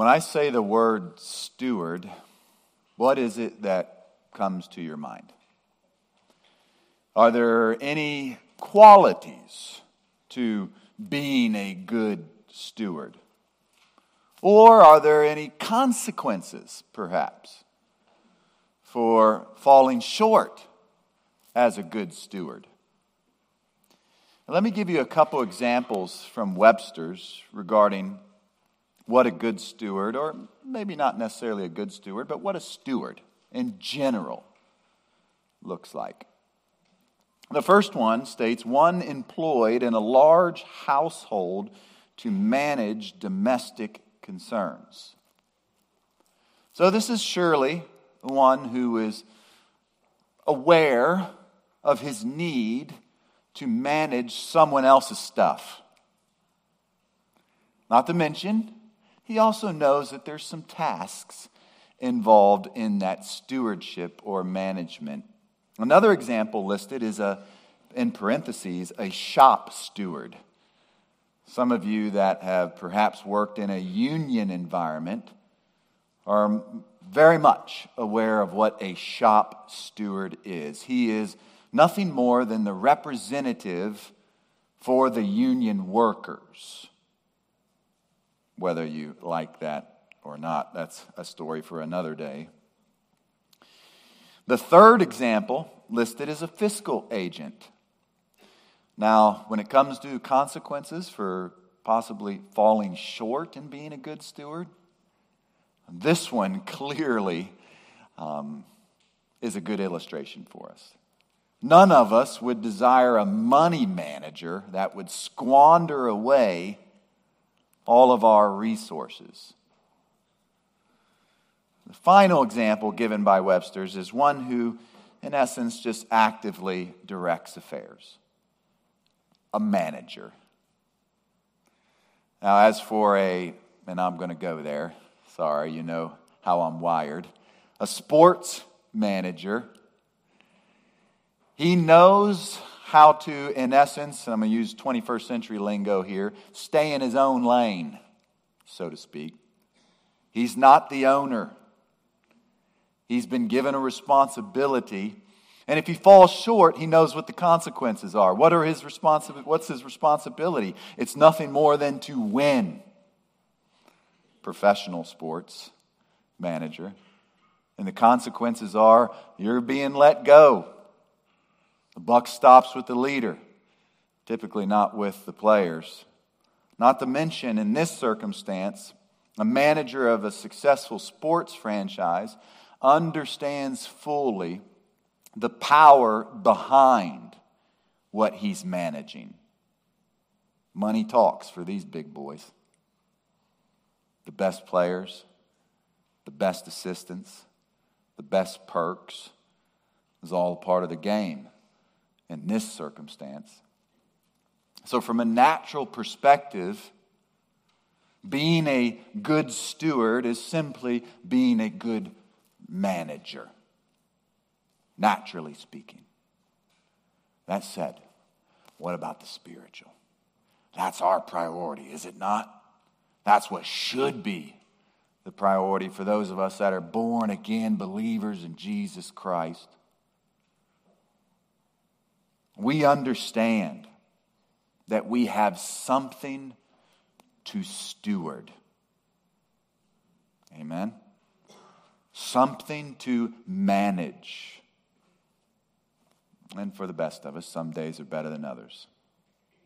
When I say the word steward, what is it that comes to your mind? Are there any qualities to being a good steward? Or are there any consequences, perhaps, for falling short as a good steward? Let me give you a couple examples from Webster's regarding what a good steward, or maybe not necessarily a good steward, but what a steward in general looks like. The first one states one employed in a large household to manage domestic concerns. So, this is surely one who is aware of his need to manage someone else's stuff. Not to mention, he also knows that there's some tasks involved in that stewardship or management. Another example listed is a in parentheses a shop steward. Some of you that have perhaps worked in a union environment are very much aware of what a shop steward is. He is nothing more than the representative for the union workers whether you like that or not. That's a story for another day. The third example listed is a fiscal agent. Now, when it comes to consequences for possibly falling short in being a good steward, this one clearly um, is a good illustration for us. None of us would desire a money manager that would squander away all of our resources. The final example given by Webster's is one who, in essence, just actively directs affairs a manager. Now, as for a, and I'm going to go there, sorry, you know how I'm wired, a sports manager, he knows how to, in essence, and I'm going to use 21st century lingo here, stay in his own lane, so to speak. He's not the owner. He's been given a responsibility. And if he falls short, he knows what the consequences are. What are his responsi- what's his responsibility? It's nothing more than to win. Professional sports manager. And the consequences are you're being let go. The buck stops with the leader, typically not with the players. Not to mention, in this circumstance, a manager of a successful sports franchise understands fully the power behind what he's managing. Money talks for these big boys. The best players, the best assistants, the best perks is all part of the game in this circumstance. So, from a natural perspective, being a good steward is simply being a good manager, naturally speaking. That said, what about the spiritual? That's our priority, is it not? That's what should be the priority for those of us that are born again believers in Jesus Christ we understand that we have something to steward. Amen? Something to manage. And for the best of us, some days are better than others.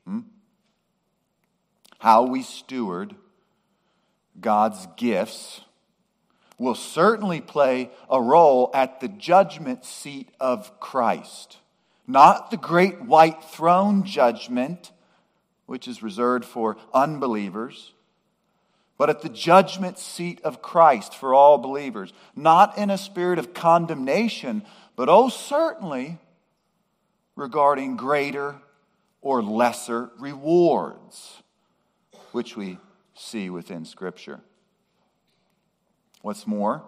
Hmm? How we steward God's gifts will certainly play a role at the judgment seat of Christ. Not the great white throne judgment, which is reserved for unbelievers, but at the judgment seat of Christ for all believers. Not in a spirit of condemnation, but oh, certainly regarding greater or lesser rewards, which we see within Scripture. What's more,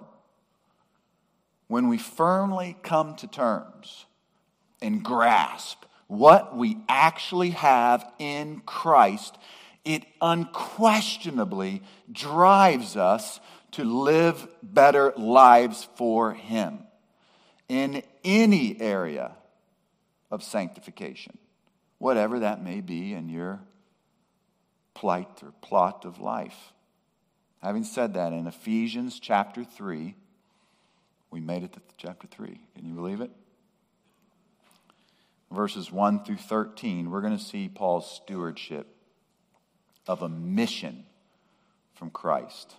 when we firmly come to terms and grasp what we actually have in Christ it unquestionably drives us to live better lives for Him in any area of sanctification, whatever that may be in your plight or plot of life. Having said that, in Ephesians chapter 3, we made it to chapter 3. Can you believe it? Verses 1 through 13, we're going to see Paul's stewardship of a mission from Christ.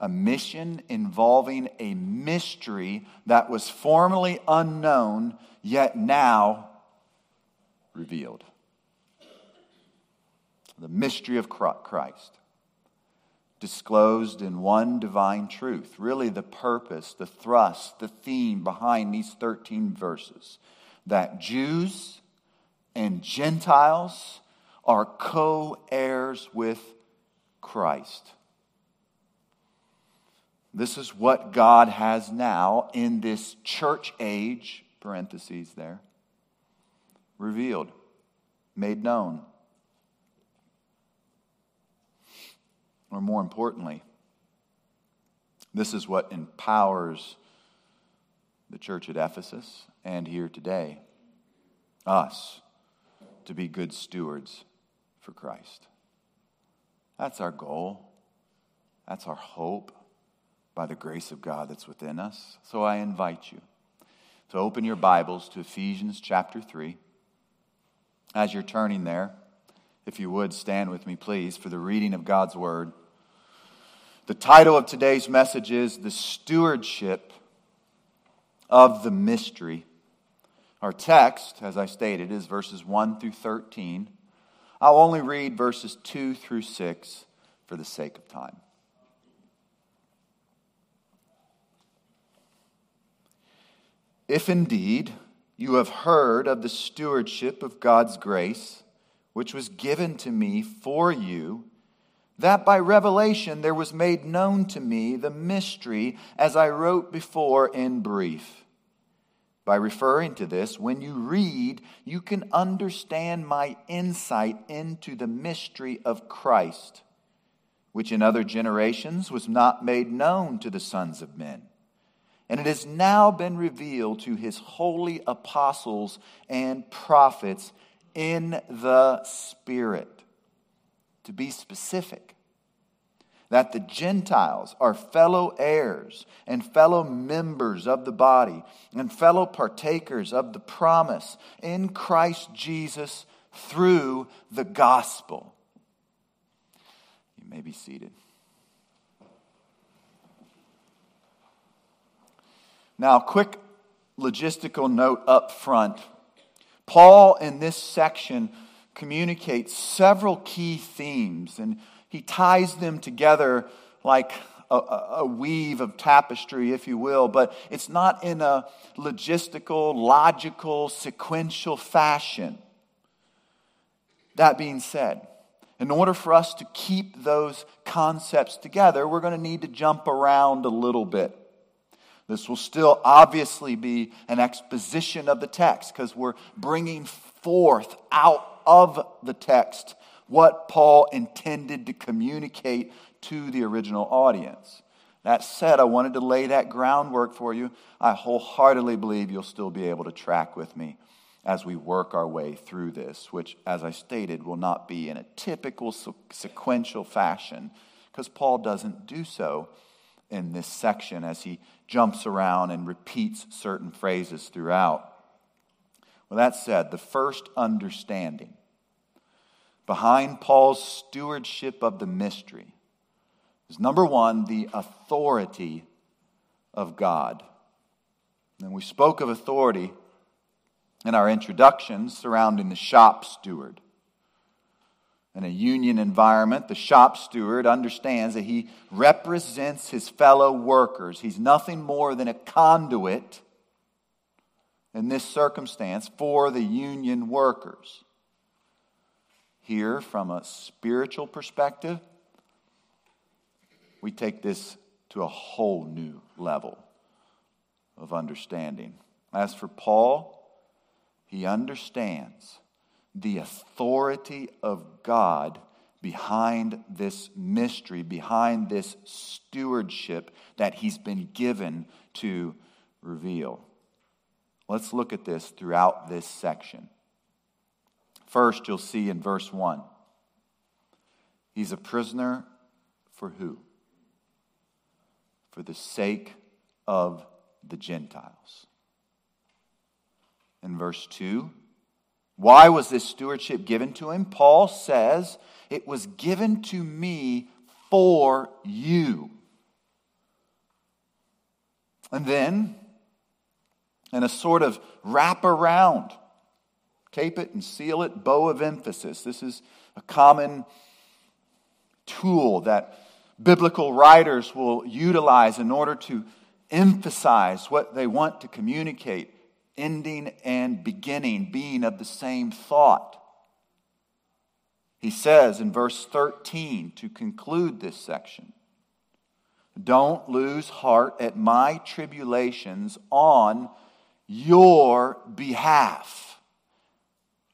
A mission involving a mystery that was formerly unknown, yet now revealed. The mystery of Christ, disclosed in one divine truth. Really, the purpose, the thrust, the theme behind these 13 verses that Jews and Gentiles are co heirs with Christ. This is what God has now in this church age, parentheses there, revealed, made known. Or more importantly, this is what empowers the church at Ephesus and here today us to be good stewards for Christ. That's our goal. That's our hope by the grace of God that's within us. So I invite you to open your Bibles to Ephesians chapter 3. As you're turning there, if you would stand with me, please, for the reading of God's Word. The title of today's message is The Stewardship of the Mystery. Our text, as I stated, is verses 1 through 13. I'll only read verses 2 through 6 for the sake of time. If indeed you have heard of the stewardship of God's grace, which was given to me for you, that by revelation there was made known to me the mystery as I wrote before in brief by referring to this, when you read, you can understand my insight into the mystery of Christ, which in other generations was not made known to the sons of men. And it has now been revealed to his holy apostles and prophets in the Spirit. To be specific, that the Gentiles are fellow heirs and fellow members of the body and fellow partakers of the promise in Christ Jesus through the gospel. You may be seated. Now, quick logistical note up front. Paul, in this section, communicates several key themes and he ties them together like a, a, weave of tapestry, if you will, but it's not in a logistical, logical, sequential fashion. That being said, in order for us to keep those concepts together, we're going to need to jump around a little bit. This will still obviously be an exposition of the text because we're bringing forth out of the text what Paul intended to communicate to the original audience. That said, I wanted to lay that groundwork for you. I wholeheartedly believe you'll still be able to track with me as we work our way through this, which, as I stated, will not be in a typical sequential fashion, because Paul doesn't do so in this section as he jumps around and repeats certain phrases throughout. Well, that said, the first understanding behind Paul's stewardship of the mystery is number one, the authority of God. And we spoke of authority in our introductions surrounding the shop steward. In a union environment, the shop steward understands that he represents his fellow workers. He's nothing more than a conduit in this circumstance for the union workers here from a spiritual perspective, we take this to a whole new level of understanding. As for Paul, he understands the authority of God behind this mystery, behind this stewardship that he's been given to reveal. Let's look at this throughout this section. First, you'll see in verse 1 he's a prisoner for who? For the sake of the Gentiles. In verse 2, why was this stewardship given to him? Paul says, It was given to me for you. And then, in a sort of wrap around, tape it and seal it, bow of emphasis. This is a common tool that biblical writers will utilize in order to emphasize what they want to communicate, ending and beginning being of the same thought. He says in verse 13 to conclude this section Don't lose heart at my tribulations on your behalf,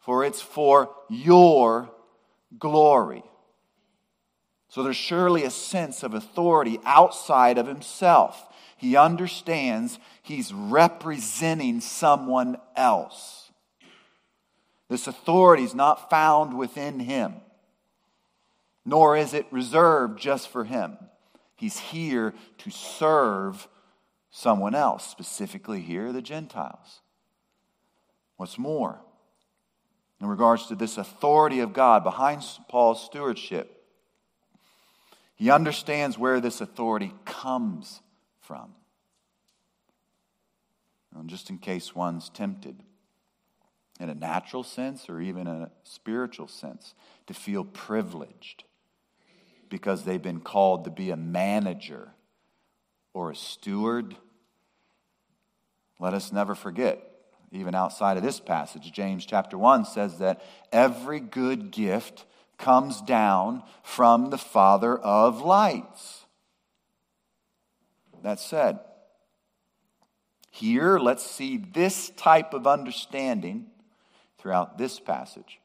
for it's for your glory. So there's surely a sense of authority outside of himself. He understands he's representing someone else. This authority is not found within him, nor is it reserved just for him. He's here to serve someone else, specifically here, the Gentiles. What's more, in regards to this authority of God behind Paul's stewardship, he understands where this authority comes from. And just in case one's tempted, in a natural sense or even a spiritual sense, to feel privileged because they've been called to be a manager or a steward. Let us never forget, even outside of this passage, James chapter 1 says that every good gift comes down from the Father of lights. That said, here let's see this type of understanding throughout this passage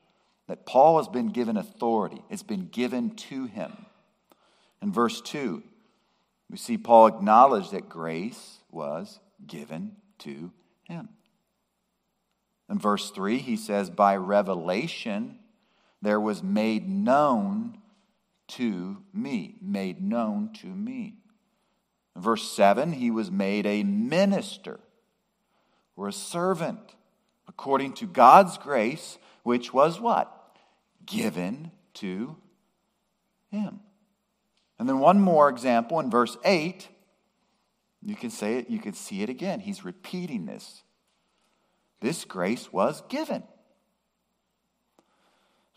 that Paul has been given authority, it's been given to him. In verse 2, we see Paul acknowledge that grace was given to him. In verse 3, he says, By revelation, there was made known to me. Made known to me. In verse 7, he was made a minister or a servant according to God's grace, which was what? Given to him. And then one more example in verse 8. You can say it, you can see it again. He's repeating this. This grace was given.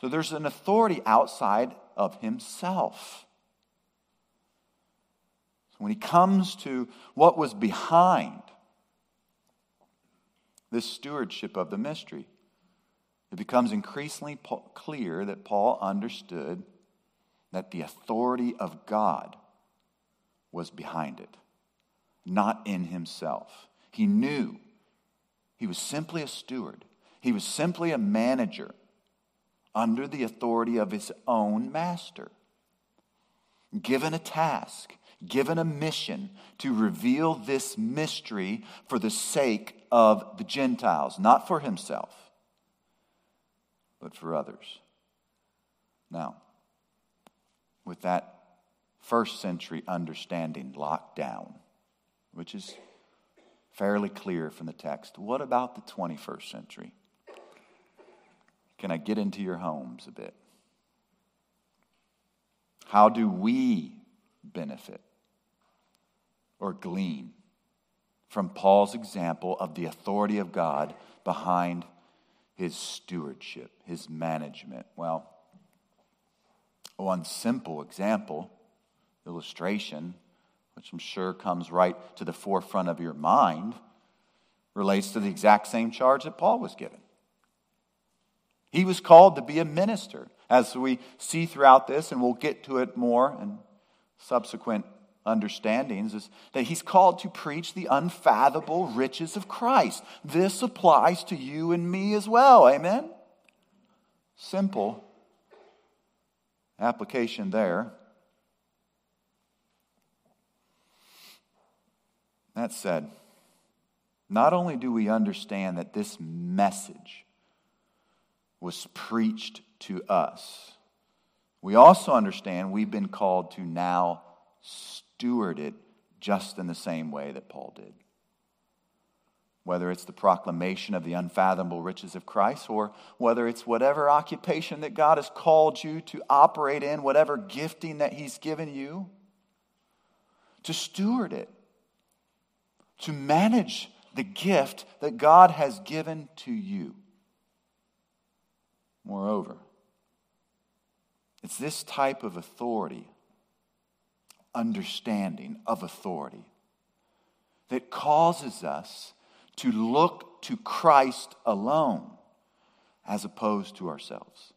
So there's an authority outside of himself. So when he comes to what was behind this stewardship of the mystery, it becomes increasingly clear that Paul understood that the authority of God was behind it, not in himself. He knew he was simply a steward, he was simply a manager under the authority of his own master. Given a task, given a mission to reveal this mystery for the sake of the Gentiles, not for himself, but for others. Now, with that first century understanding locked down, which is fairly clear from the text, what about the 21st century? Can I get into your homes a bit? How do we benefit or glean from Paul's example of the authority of God behind his stewardship, his management? Well, one simple example, illustration, which I'm sure comes right to the forefront of your mind, relates to the exact same charge that Paul was given. He was called to be a minister, as we see throughout this, and we'll get to it more in subsequent understandings, is that he's called to preach the unfathomable riches of Christ. This applies to you and me as well. Amen? Simple Application there. That said, not only do we understand that this message was preached to us, we also understand we've been called to now steward it just in the same way that Paul did. Whether it's the proclamation of the unfathomable riches of Christ, or whether it's whatever occupation that God has called you to operate in, whatever gifting that He's given you, to steward it, to manage the gift that God has given to you. Moreover, it's this type of authority, understanding of authority, that causes us to look to Christ alone as opposed to ourselves.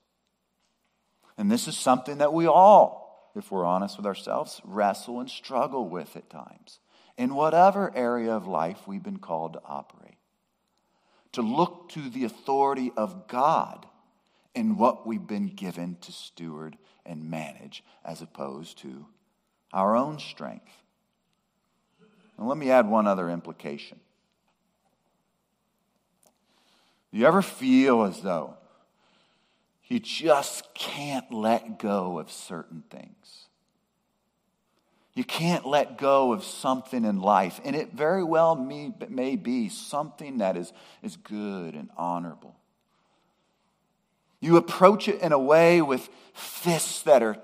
And this is something that we all, if we're honest with ourselves, wrestle and struggle with at times in whatever area of life we've been called to operate. To look to the authority of God in what we've been given to steward and manage as opposed to our own strength. And let me add one other implication. Do you ever feel as though you just can't let go of certain things? You can't let go of something in life, and it very well may, may be something that is, is good and honorable. You approach it in a way with fists that are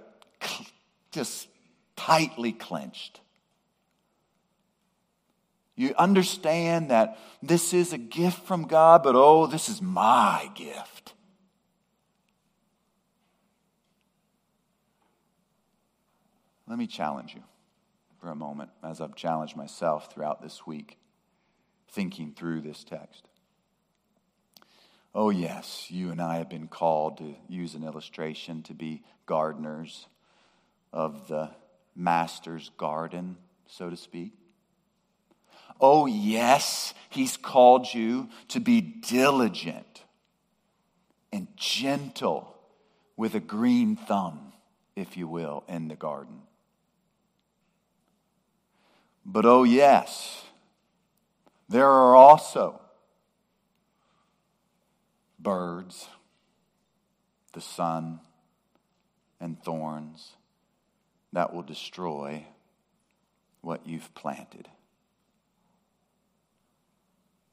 just tightly clenched. You understand that this is a gift from God, but oh, this is my gift. Let me challenge you for a moment as I've challenged myself throughout this week, thinking through this text. Oh, yes, you and I have been called to use an illustration to be gardeners of the master's garden, so to speak. Oh, yes, he's called you to be diligent and gentle with a green thumb, if you will, in the garden. But oh, yes, there are also birds, the sun, and thorns that will destroy what you've planted.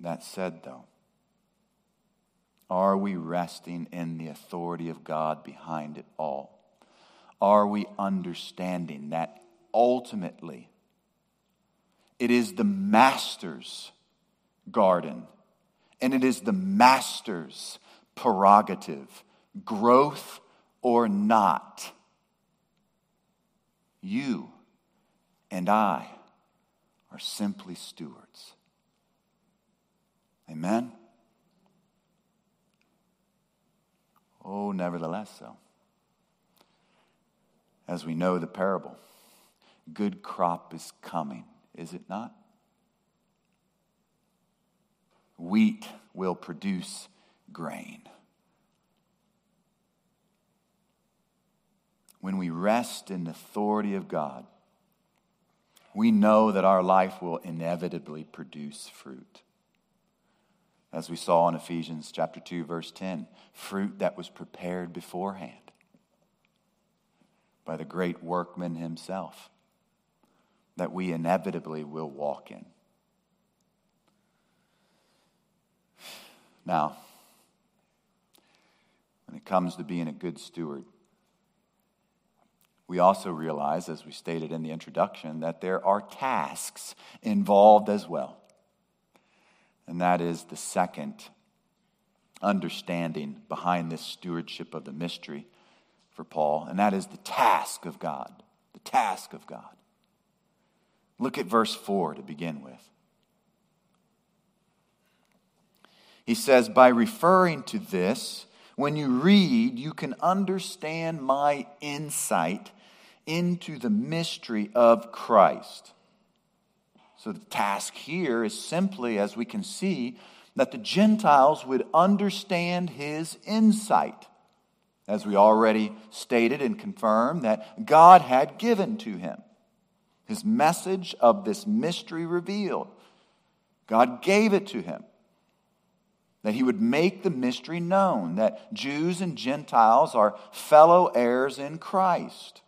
That said, though, are we resting in the authority of God behind it all? Are we understanding that ultimately it is the master's garden, and it is the master's prerogative, growth or not. You and I are simply stewards. Amen? Oh, nevertheless, so. As we know the parable, good crop is coming is it not? Wheat will produce grain. When we rest in the authority of God, we know that our life will inevitably produce fruit. As we saw in Ephesians chapter 2 verse 10, fruit that was prepared beforehand by the great workman himself that we inevitably will walk in. Now, when it comes to being a good steward, we also realize, as we stated in the introduction, that there are tasks involved as well. And that is the second understanding behind this stewardship of the mystery for Paul, and that is the task of God. The task of God. Look at verse 4 to begin with. He says, By referring to this, when you read, you can understand my insight into the mystery of Christ. So the task here is simply, as we can see, that the Gentiles would understand his insight as we already stated and confirmed, that God had given to him. His message of this mystery revealed. God gave it to him. That he would make the mystery known, that Jews and Gentiles are fellow heirs in Christ.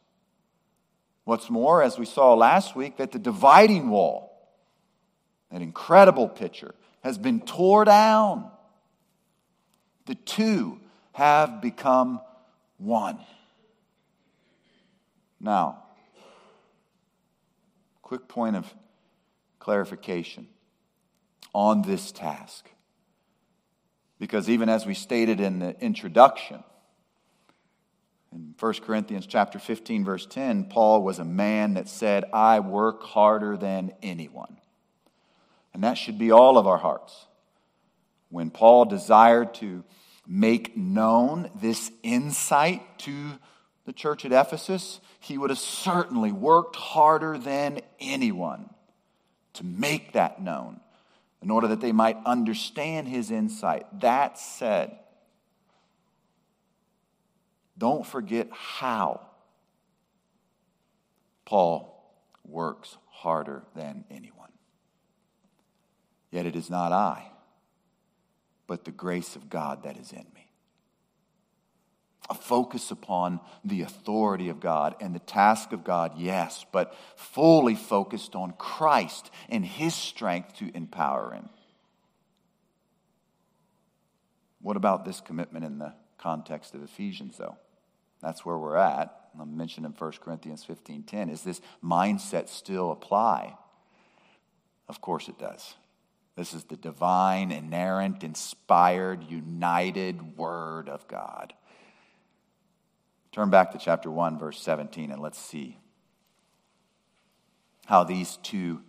What's more, as we saw last week, that the dividing wall, that incredible picture, has been torn down. The two have become one. Now, quick point of clarification on this task. Because even as we stated in the introduction, in 1 Corinthians chapter 15 verse 10, Paul was a man that said, "I work harder than anyone." And that should be all of our hearts. When Paul desired to make known this insight to the church at Ephesus, he would have certainly worked harder than anyone to make that known in order that they might understand his insight. That said, don't forget how Paul works harder than anyone. Yet it is not I, but the grace of God that is in me. A focus upon the authority of God and the task of God, yes, but fully focused on Christ and His strength to empower Him. What about this commitment in the context of Ephesians, though? That's where we're at. I mentioned in 1 Corinthians 15:10. Is this mindset still apply? Of course it does. This is the divine, inerrant, inspired, united Word of God. Turn back to chapter 1, verse 17, and let's see how these two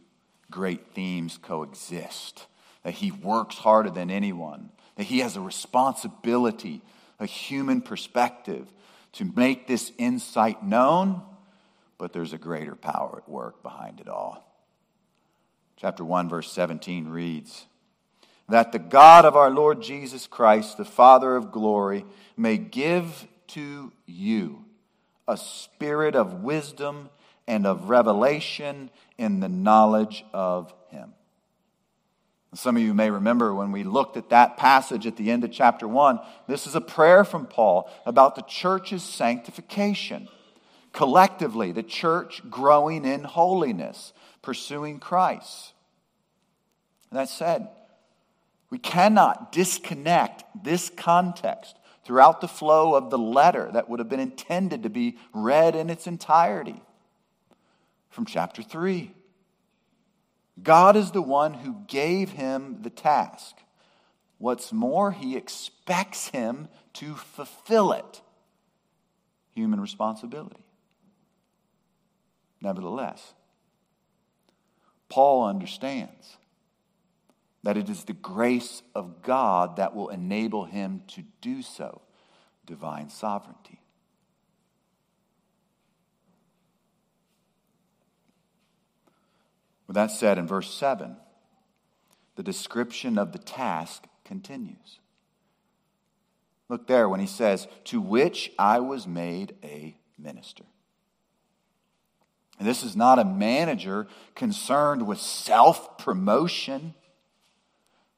great themes coexist. That he works harder than anyone, that he has a responsibility, a human perspective to make this insight known, but there's a greater power at work behind it all. Chapter 1, verse 17 reads That the God of our Lord Jesus Christ, the Father of glory, may give to you a spirit of wisdom and of revelation in the knowledge of Him. Some of you may remember when we looked at that passage at the end of chapter 1, this is a prayer from Paul about the church's sanctification. Collectively, the church growing in holiness, pursuing Christ. That said, we cannot disconnect this context throughout the flow of the letter that would have been intended to be read in its entirety from chapter 3. God is the one who gave him the task. What's more, he expects him to fulfill it. Human responsibility. Nevertheless, Paul understands that it is the grace of God that will enable him to do so. Divine sovereignty. With that said, in verse 7, the description of the task continues. Look there when he says, To which I was made a minister. And this is not a manager concerned with self promotion.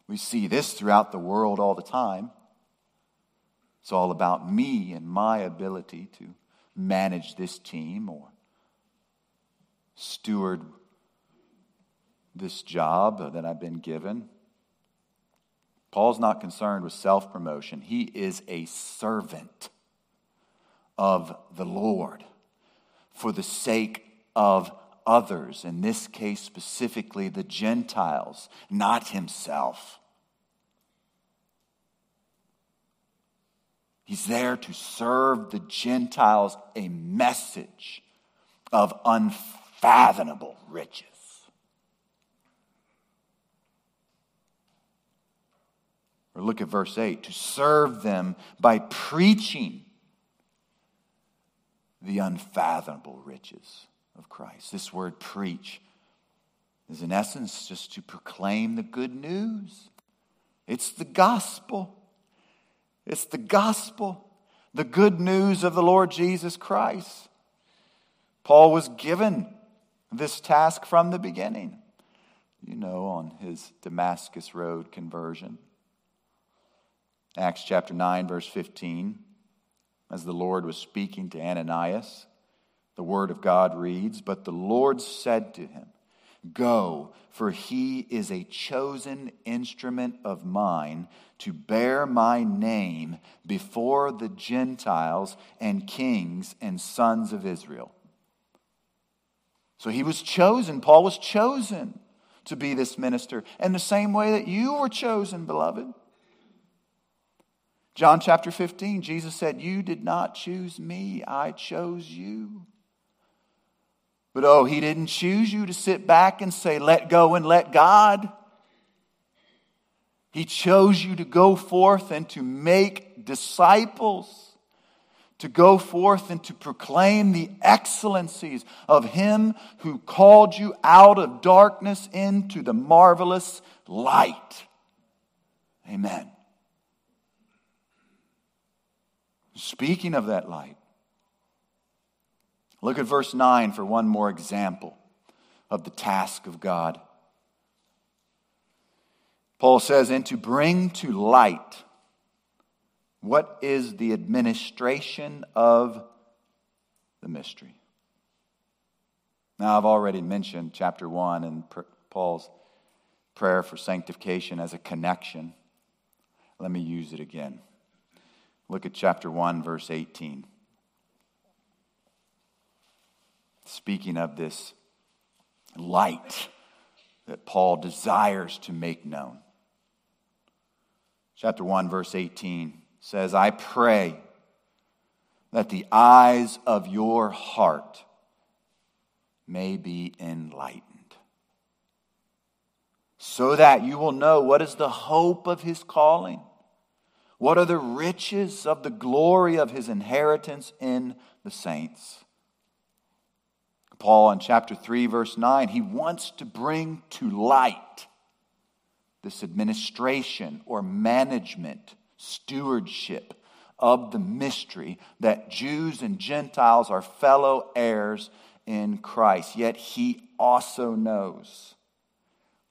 We see this throughout the world all the time. It's all about me and my ability to manage this team or steward this job that I've been given. Paul's not concerned with self promotion, he is a servant of the Lord for the sake of others, in this case specifically the Gentiles, not himself. He's there to serve the Gentiles a message of unfathomable riches. Or look at verse 8 to serve them by preaching the unfathomable riches of Christ. This word preach is, in essence, just to proclaim the good news. It's the gospel. It's the gospel. the good news of the Lord Jesus Christ. Paul was given this task from the beginning, you know, on his Damascus Road conversion. Acts chapter 9, verse 15, as the Lord was speaking to Ananias, the word of God reads, But the Lord said to him, Go, for he is a chosen instrument of mine to bear my name before the Gentiles and kings and sons of Israel. So he was chosen. Paul was chosen to be this minister in the same way that you were chosen, beloved. John chapter 15, Jesus said, You did not choose me, I chose you. But oh, he didn't choose you to sit back and say, let go and let God. He chose you to go forth and to make disciples, to go forth and to proclaim the excellencies of Him who called you out of darkness into the marvelous light. Amen. Speaking of that light, Look at verse 9 for one more example of the task of God. Paul says, and to bring to light what is the administration of the mystery. Now, I've already mentioned chapter 1 and Paul's prayer for sanctification as a connection. Let me use it again. Look at chapter 1, verse 18. Speaking of this light that Paul desires to make known. Chapter 1, verse 18 says, I pray that the eyes of your heart may be enlightened, so that you will know what is the hope of his calling, what are the riches of the glory of his inheritance in the saints Paul in chapter 3, verse 9, he wants to bring to light this administration or management, stewardship of the mystery that Jews and Gentiles are fellow heirs in Christ. Yet he also knows,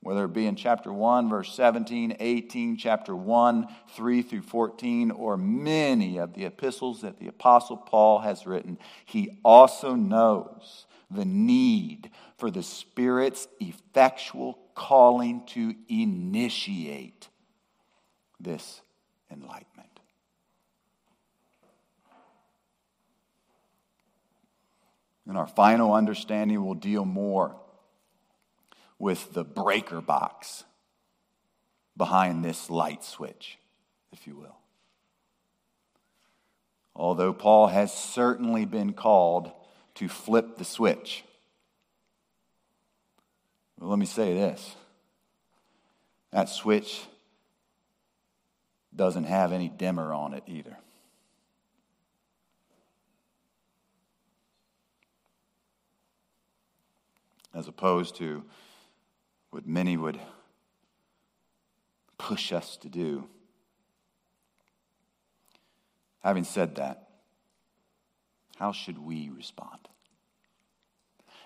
whether it be in chapter 1, verse 17, 18, chapter 1, 3 through 14, or many of the epistles that the Apostle Paul has written, he also knows the need for the Spirit's effectual calling to initiate this enlightenment. And our final understanding, we'll deal more with the breaker box behind this light switch, if you will. Although Paul has certainly been called to flip the switch. Well, let me say this that switch doesn't have any dimmer on it either. As opposed to what many would push us to do. Having said that, how should we respond?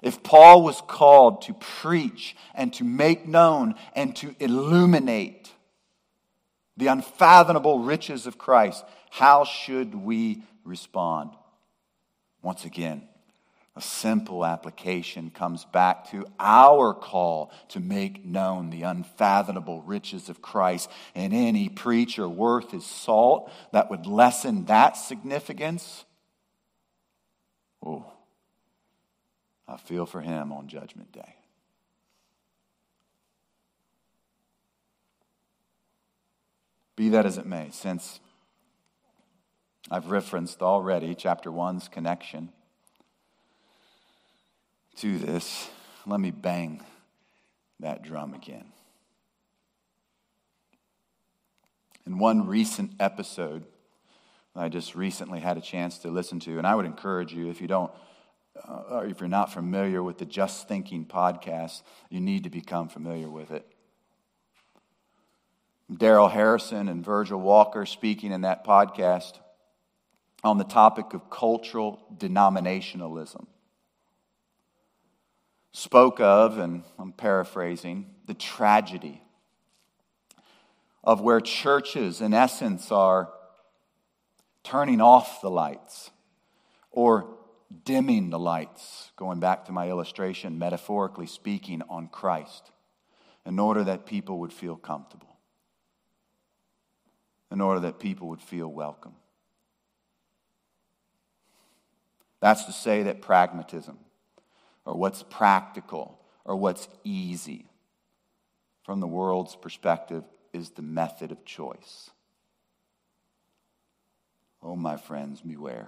If Paul was called to preach and to make known and to illuminate the unfathomable riches of Christ, how should we respond? Once again, a simple application comes back to our call to make known the unfathomable riches of Christ. And any preacher worth his salt that would lessen that significance Oh, I feel for him on Judgment Day. Be that as it may, since I've referenced already chapter 1's connection to this, let me bang that drum again. In one recent episode, I just recently had a chance to listen to. And I would encourage you, if you don't, uh, or if you're not familiar with the Just Thinking podcast, you need to become familiar with it. Darrell Harrison and Virgil Walker speaking in that podcast on the topic of cultural denominationalism. Spoke of, and I'm paraphrasing, the tragedy of where churches, in essence, are turning off the lights or dimming the lights, going back to my illustration, metaphorically speaking, on Christ, in order that people would feel comfortable, in order that people would feel welcome. That's to say that pragmatism, or what's practical, or what's easy, from the world's perspective, is the method of choice. Oh, my friends, beware.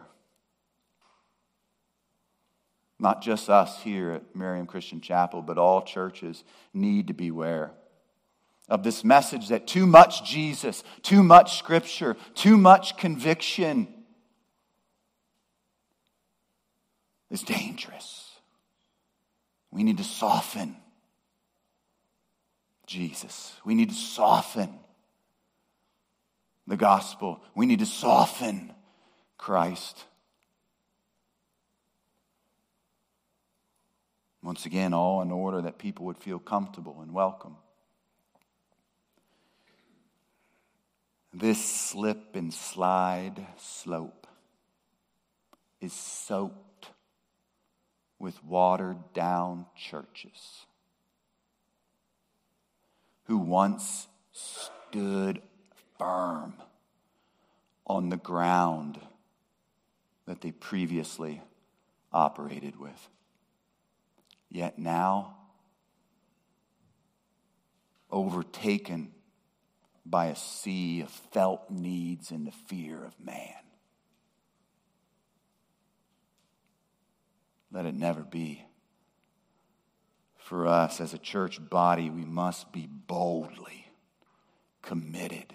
Not just us here at Miriam Christian Chapel, but all churches need to beware of this message that too much Jesus, too much Scripture, too much conviction is dangerous. We need to soften Jesus. We need to soften the gospel. We need to soften Christ. Once again, all in order that people would feel comfortable and welcome. This slip and slide slope is soaked with watered down churches who once stood firm on the ground that they previously operated with. Yet now, overtaken by a sea of felt needs and the fear of man. Let it never be. For us as a church body, we must be boldly committed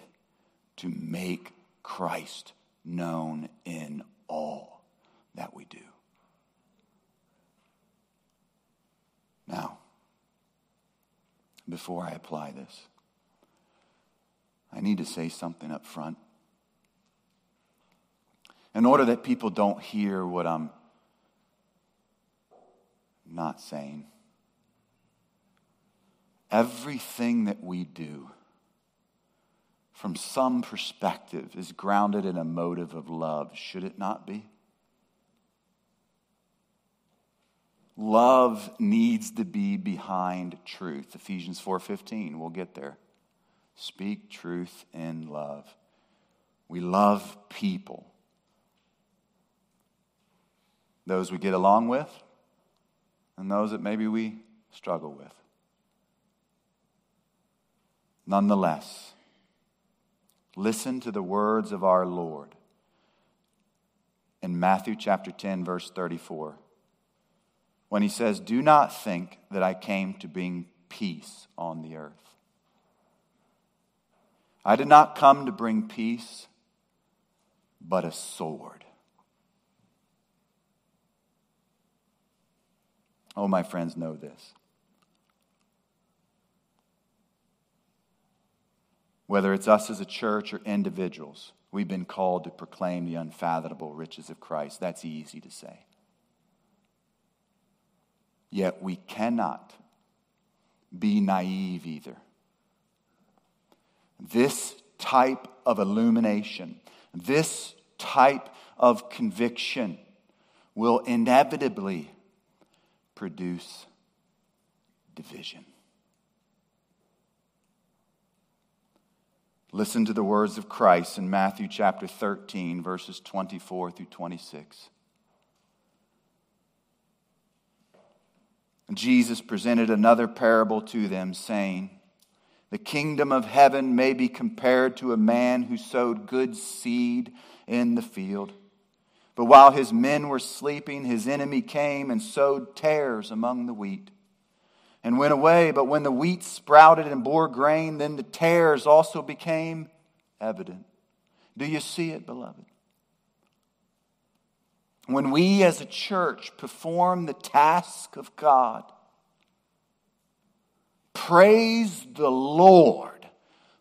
to make Christ known in all that we do. Now, before I apply this, I need to say something up front. In order that people don't hear what I'm not saying, everything that we do, from some perspective, is grounded in a motive of love, should it not be? Love needs to be behind truth. Ephesians 4:15, we'll get there. Speak truth in love. We love people. Those we get along with and those that maybe we struggle with. Nonetheless, listen to the words of our Lord in Matthew chapter 10 verse 34 when he says, Do not think that I came to bring peace on the earth. I did not come to bring peace, but a sword. Oh, my friends, know this. Whether it's us as a church or individuals, we've been called to proclaim the unfathomable riches of Christ. That's easy to say. Yet we cannot be naive either. This type of illumination, this type of conviction will inevitably produce division. Listen to the words of Christ in Matthew chapter 13, verses 24 through 26. Jesus presented another parable to them, saying, The kingdom of heaven may be compared to a man who sowed good seed in the field. But while his men were sleeping, his enemy came and sowed tares among the wheat and went away. But when the wheat sprouted and bore grain, then the tares also became evident. Do you see it, beloved? When we as a church perform the task of God, praise the Lord,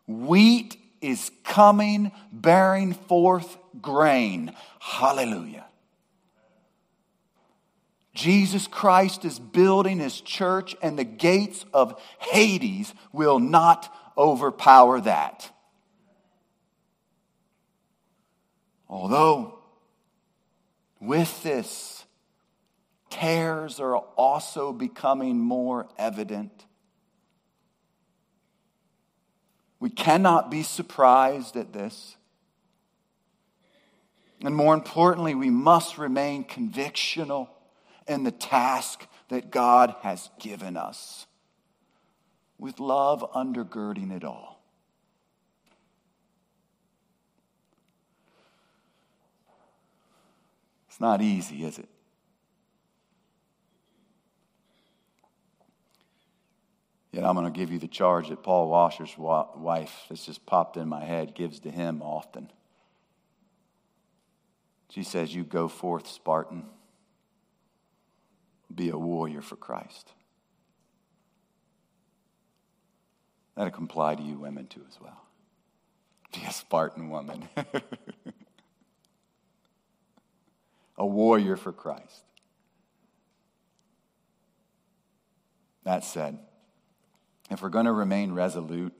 wheat is coming, bearing forth grain. Hallelujah. Jesus Christ is building his church, and the gates of Hades will not overpower that. Although, with this, tares are also becoming more evident. We cannot be surprised at this. And more importantly, we must remain convictional in the task that God has given us, with love undergirding it all. It's not easy, is it? Yet I'm going to give you the charge that Paul Washer's wife, that's just popped in my head, gives to him often. She says, You go forth, Spartan. Be a warrior for Christ. That'll apply to you women too, as well. Be a Spartan woman. a warrior for Christ. That said, if we're going to remain resolute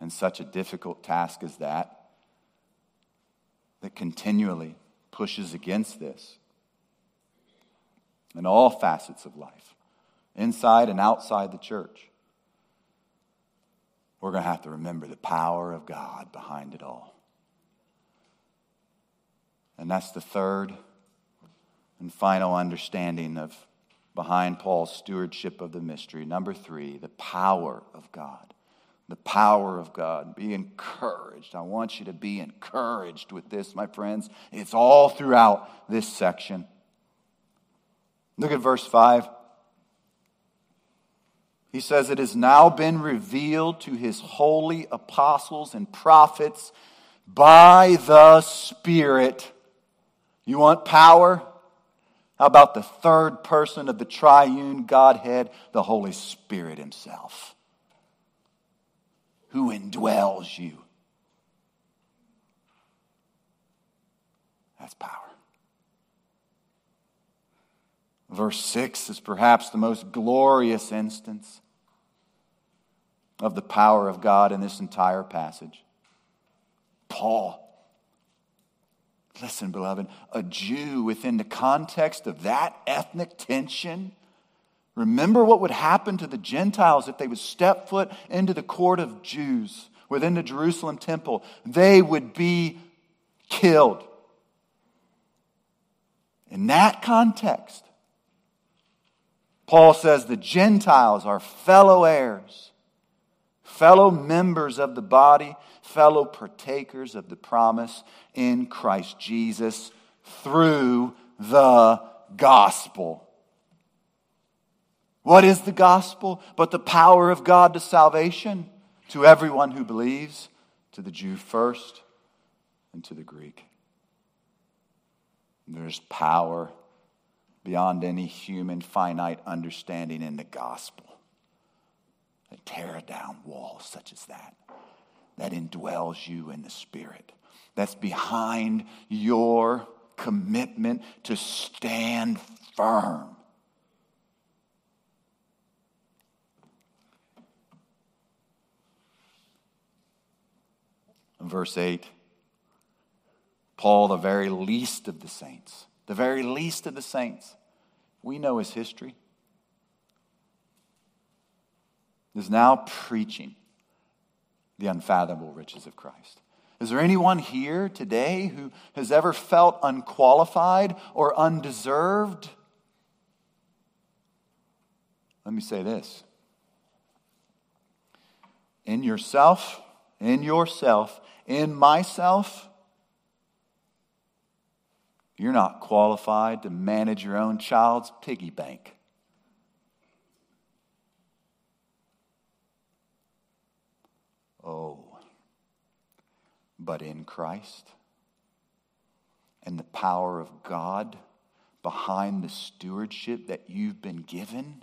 in such a difficult task as that, that continually pushes against this in all facets of life, inside and outside the church, we're going to have to remember the power of God behind it all. And that's the third and final understanding of behind Paul's stewardship of the mystery. Number three, the power of God. The power of God. Be encouraged. I want you to be encouraged with this, my friends. It's all throughout this section. Look at verse 5. He says, It has now been revealed to his holy apostles and prophets by the Spirit. You want power? How about the third person of the triune Godhead, the Holy Spirit Himself, who indwells you? That's power. Verse 6 is perhaps the most glorious instance of the power of God in this entire passage. Paul Listen, beloved, a Jew within the context of that ethnic tension. Remember what would happen to the Gentiles if they would step foot into the court of Jews within the Jerusalem temple. They would be killed. In that context, Paul says the Gentiles are fellow heirs, fellow members of the body fellow partakers of the promise in Christ Jesus through the gospel. What is the gospel? But the power of God to salvation to everyone who believes, to the Jew first and to the Greek. There's power beyond any human finite understanding in the gospel. To tear down walls such as that that indwells you in the Spirit, that's behind your commitment to stand firm. verse 8, Paul, the very least of the saints, the very least of the saints, we know his history, is now preaching the unfathomable riches of Christ. Is there anyone here today who has ever felt unqualified or undeserved? Let me say this. In yourself, in yourself, in myself, you're not qualified to manage your own child's piggy bank. Oh, but in Christ and the power of God behind the stewardship that you've been given.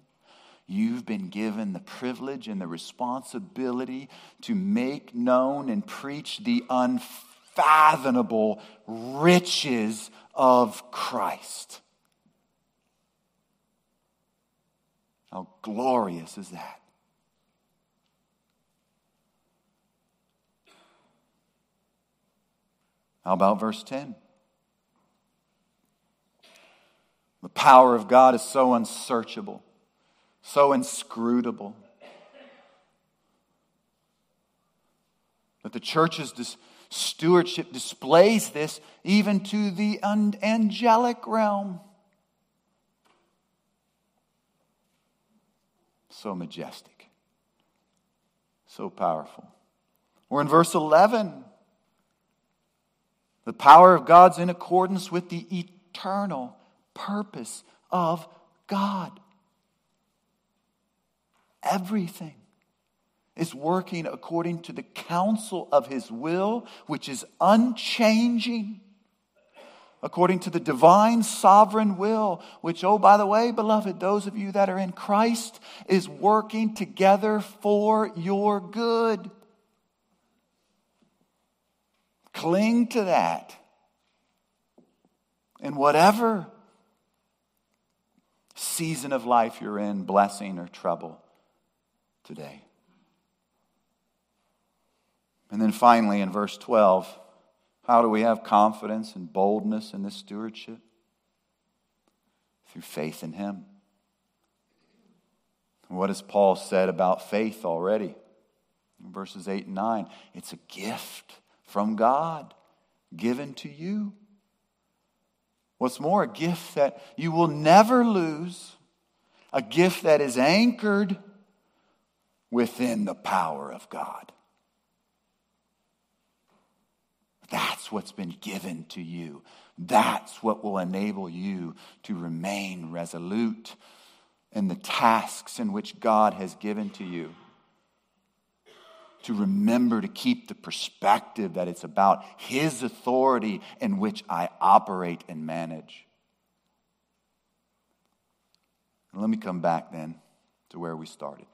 You've been given the privilege and the responsibility to make known and preach the unfathomable riches of Christ. How glorious is that? How about verse 10? The power of God is so unsearchable, so inscrutable. that the church's stewardship displays this even to the angelic realm. So majestic, so powerful. We're in verse 11. The power of God's in accordance with the eternal purpose of God. Everything is working according to the counsel of his will, which is unchanging, according to the divine sovereign will, which, oh, by the way, beloved, those of you that are in Christ, is working together for your good. Cling to that. And whatever season of life you're in, blessing or trouble today. And then finally, in verse 12, how do we have confidence and boldness in this stewardship? Through faith in Him. What has Paul said about faith already? In verses 8 and 9, it's a gift from God given to you. What's more, a gift that you will never lose, a gift that is anchored within the power of God. That's what's been given to you. That's what will enable you to remain resolute in the tasks in which God has given to you. To remember to keep the perspective that it's about His authority in which I operate and manage. Let me come back then to where we started.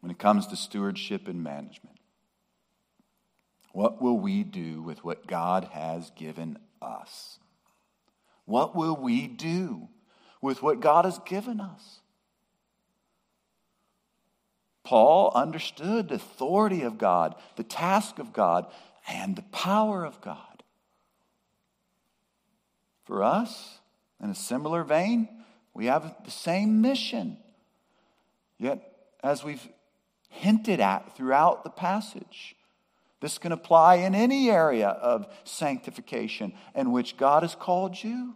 When it comes to stewardship and management, what will we do with what God has given us? What will we do with what God has given us? Paul understood the authority of God, the task of God, and the power of God. For us, in a similar vein, we have the same mission. Yet, as we've hinted at throughout the passage, this can apply in any area of sanctification in which God has called you.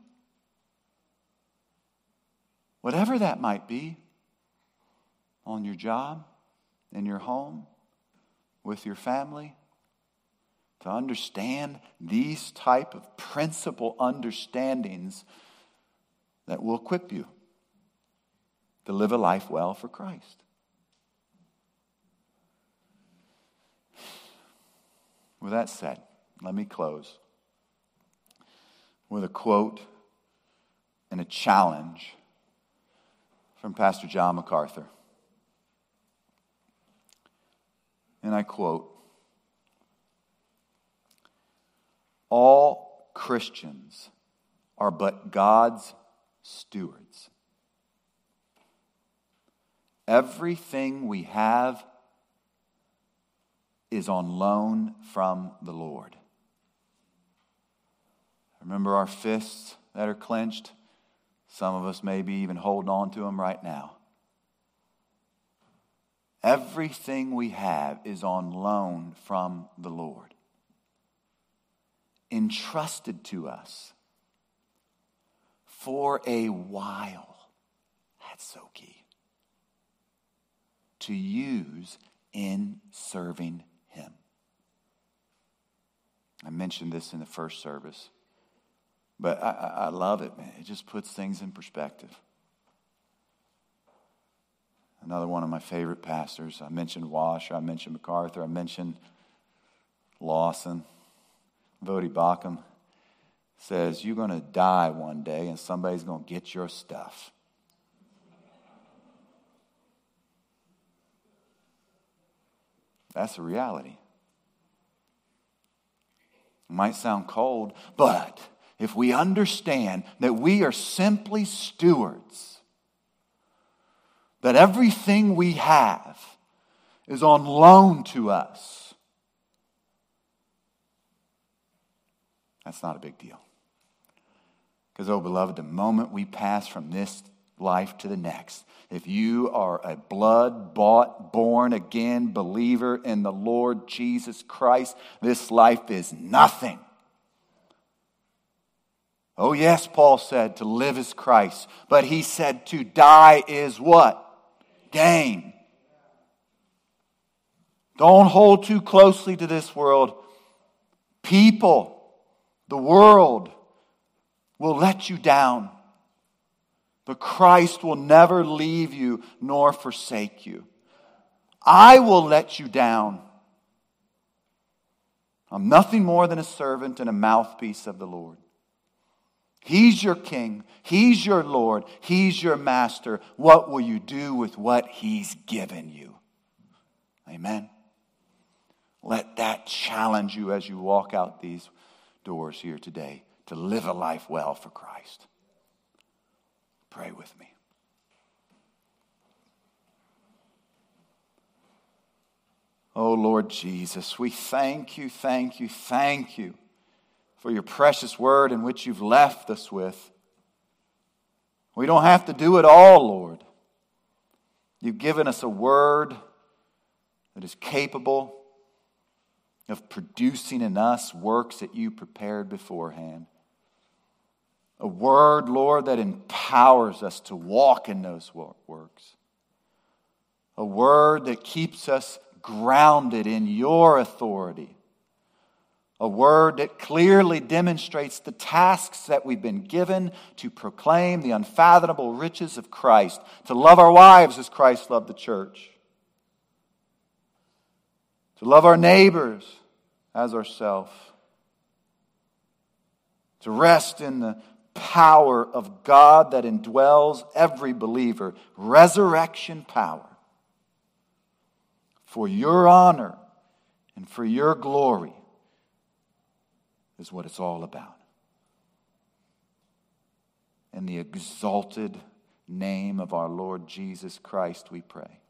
Whatever that might be, on your job, in your home, with your family, to understand these type of principle understandings that will equip you to live a life well for Christ. With that said, let me close with a quote and a challenge from Pastor John MacArthur. And I quote All Christians are but God's stewards. Everything we have is on loan from the Lord. Remember our fists that are clenched? Some of us may be even holding on to them right now. Everything we have is on loan from the Lord, entrusted to us for a while. That's so key. To use in serving I mentioned this in the first service, but I, I love it, man. It just puts things in perspective. Another one of my favorite pastors. I mentioned Washer, I mentioned MacArthur, I mentioned Lawson. Voddie Baucham says, You're going to die one day and somebody's going to get your stuff. That's the reality. Might sound cold, but if we understand that we are simply stewards, that everything we have is on loan to us, that's not a big deal. Because, oh, beloved, the moment we pass from this life to the next, if you are a blood bought, born again believer in the Lord Jesus Christ, this life is nothing. Oh, yes, Paul said to live is Christ, but he said to die is what? Gain. Don't hold too closely to this world. People, the world, will let you down. But Christ will never leave you nor forsake you. I will let you down. I'm nothing more than a servant and a mouthpiece of the Lord. He's your king. He's your Lord. He's your master. What will you do with what he's given you? Amen. Let that challenge you as you walk out these doors here today to live a life well for Christ. Pray with me. Oh Lord Jesus, we thank you, thank you, thank you for your precious word in which you've left us with. We don't have to do it all, Lord. You've given us a word that is capable of producing in us works that you prepared beforehand. A word, Lord, that empowers us to walk in those works. A word that keeps us grounded in your authority. A word that clearly demonstrates the tasks that we've been given to proclaim the unfathomable riches of Christ, to love our wives as Christ loved the church, to love our neighbors as ourselves, to rest in the power of God that indwells every believer, resurrection power, for your honor and for your glory is what it's all about. In the exalted name of our Lord Jesus Christ, we pray.